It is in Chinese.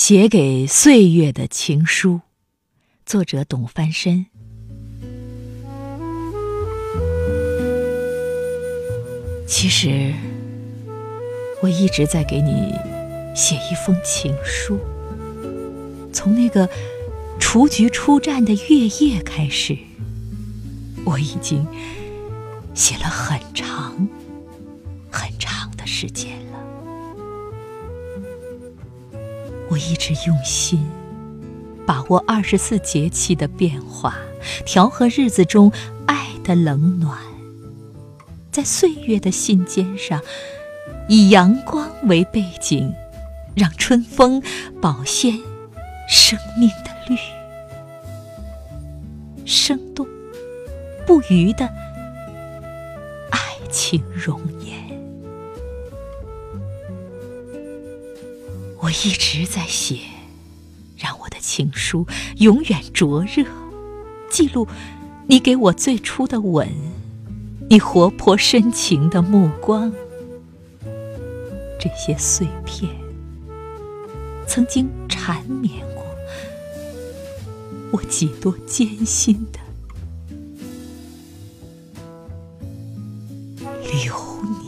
写给岁月的情书，作者董翻身。其实，我一直在给你写一封情书。从那个雏菊出绽的月夜开始，我已经写了很长、很长的时间。我一直用心把握二十四节气的变化，调和日子中爱的冷暖，在岁月的信笺上，以阳光为背景，让春风保鲜生命的绿，生动不渝的爱情容颜。我一直在写，让我的情书永远灼热，记录你给我最初的吻，你活泼深情的目光。这些碎片曾经缠绵过我几多艰辛的流年。